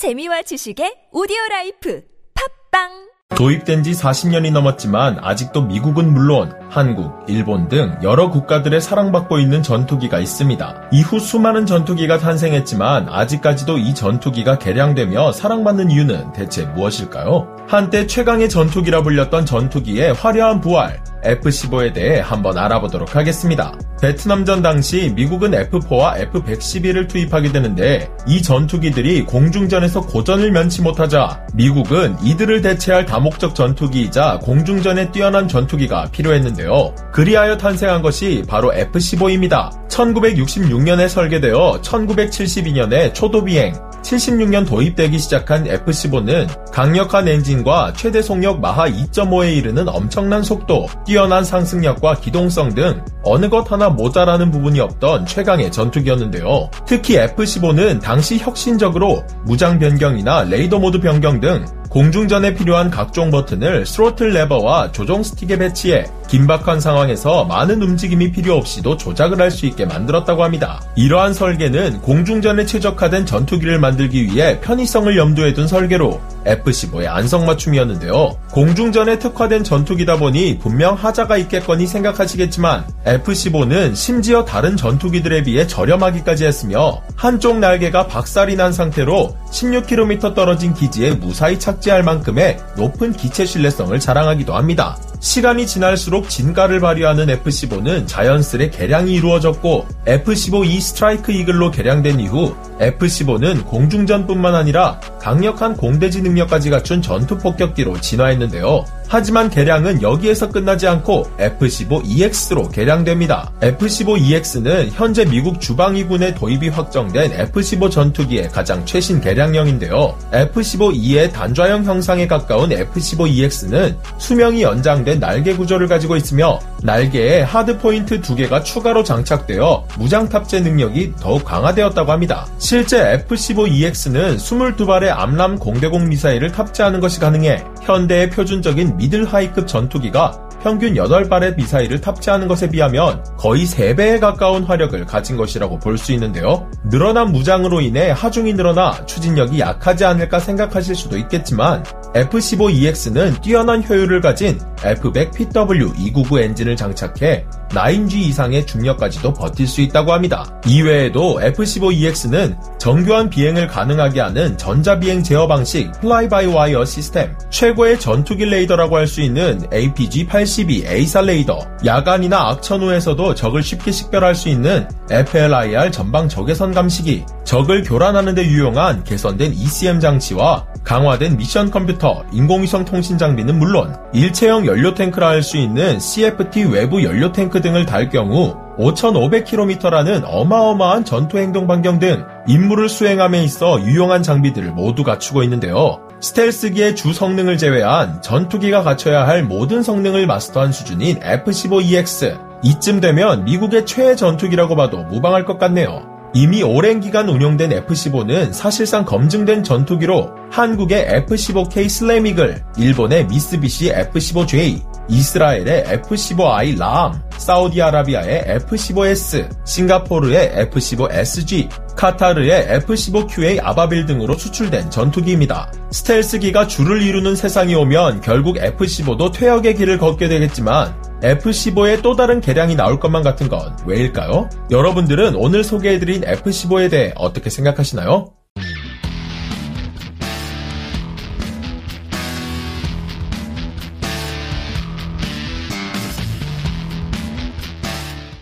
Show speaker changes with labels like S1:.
S1: 재미와 지식의 오디오 라이프 팟빵
S2: 도입된 지 40년이 넘었지만 아직도 미국은 물론 한국, 일본 등 여러 국가들의 사랑받고 있는 전투기가 있습니다. 이후 수많은 전투기가 탄생했지만 아직까지도 이 전투기가 개량되며 사랑받는 이유는 대체 무엇일까요? 한때 최강의 전투기라 불렸던 전투기의 화려한 부활, F-15에 대해 한번 알아보도록 하겠습니다. 베트남전 당시 미국은 F-4와 F-112를 투입하게 되는데 이 전투기들이 공중전에서 고전을 면치 못하자 미국은 이들을 대체할 다목적 전투기이자 공중전에 뛰어난 전투기가 필요했는데요. 그리하여 탄생한 것이 바로 F-15입니다. 1966년에 설계되어 1972년에 초도 비행, 76년 도입되기 시작한 F-15는 강력한 엔진과 최대 속력 마하 2.5에 이르는 엄청난 속도, 뛰어난 상승력과 기동성 등 어느 것 하나 모자라는 부분이 없던 최강의 전투기였는데요. 특히 F-15는 당시 혁신적으로 무장 변경이나 레이더 모드 변경 등 공중전에 필요한 각종 버튼을 스로틀 레버와 조종 스틱에 배치해 긴박한 상황에서 많은 움직임이 필요 없이도 조작을 할 수 있게 만들었다고 합니다. 이러한 설계는 공중전에 최적화된 전투기를 만들기 위해 편의성을 염두에 둔 설계로 F-15의 안성맞춤이었는데요. 공중전에 특화된 전투기다 보니 분명 하자가 있겠거니 생각하시겠지만 F-15는 심지어 다른 전투기들에 비해 저렴하기까지 했으며 한쪽 날개가 박살이 난 상태로 16km 떨어진 기지에 무사히 착 지할 만큼의 높은 기체 신뢰성을 자랑하기도 합니다. 시간이 지날수록 진가를 발휘하는 F-15는 자연스레 개량이 이루어졌고 F-15E 스트라이크 이글로 개량된 이후 F-15는 공중전뿐만 아니라 강력한 공대지 능력까지 갖춘 전투 폭격기로 진화했는데요. 하지만 개량은 여기에서 끝나지 않고 F-15EX로 개량됩니다. F-15EX는 현재 미국 주방위군의 도입이 확정된 F-15 전투기의 가장 최신 개량형인데요. F-15E의 단좌형 형상에 가까운 F-15EX는 수명이 연장된 날개 구조를 가지고 있으며 날개에 하드 포인트 두 개가 추가로 장착되어 무장 탑재 능력이 더욱 강화되었다고 합니다. 실제 F-15EX는 22발의 암람 공대공 미사일을 탑재하는 것이 가능해 현대의 표준적인 미들 하이급 전투기가 평균 8발의 미사일을 탑재하는 것에 비하면 거의 3배에 가까운 화력을 가진 것이라고 볼 수 있는데요. 늘어난 무장으로 인해 하중이 늘어나 추진력이 약하지 않을까 생각하실 수도 있겠지만 F-15EX는 뛰어난 효율을 가진 F100PW299 엔진을 장착해 9G 이상의 중력까지도 버틸 수 있다고 합니다. 이외에도 F-15EX는 정교한 비행을 가능하게 하는 전자비행 제어 방식 fly-by-wire 시스템, 최고의 전투기 레이더라고 할 수 있는 APG-82 AESA 레이더, 야간이나 악천 후에서도 적을 쉽게 식별할 수 있는 FLIR 전방 적외선 감시기, 적을 교란하는 데 유용한 개선된 ECM 장치와 강화된 미션 컴퓨터, 인공위성 통신 장비는 물론 일체형 연료 탱크라 할 수 있는 CFT 외부 연료 탱크 등을 달 경우 5,500km라는 어마어마한 전투 행동 반경 등 임무를 수행함에 있어 유용한 장비들을 모두 갖추고 있는데요. 스텔스기의 주 성능을 제외한 전투기가 갖춰야 할 모든 성능을 마스터한 수준인 F-15EX. 이쯤 되면 미국의 최애 전투기라고 봐도 무방할 것 같네요. 이미 오랜 기간 운용된 F-15는 사실상 검증된 전투기로 한국의 F-15K 슬래미글, 일본의 미쓰비시 F-15J, 이스라엘의 F-15I 람, 사우디아라비아의 F-15S, 싱가포르의 F-15SG, 카타르의 F-15QA 아바빌 등으로 수출된 전투기입니다. 스텔스기가 줄을 이루는 세상이 오면 결국 F-15도 퇴역의 길을 걷게 되겠지만 F-15의 또 다른 개량이 나올 것만 같은 건 왜일까요? 여러분들은 오늘 소개해드린 F-15에 대해 어떻게 생각하시나요?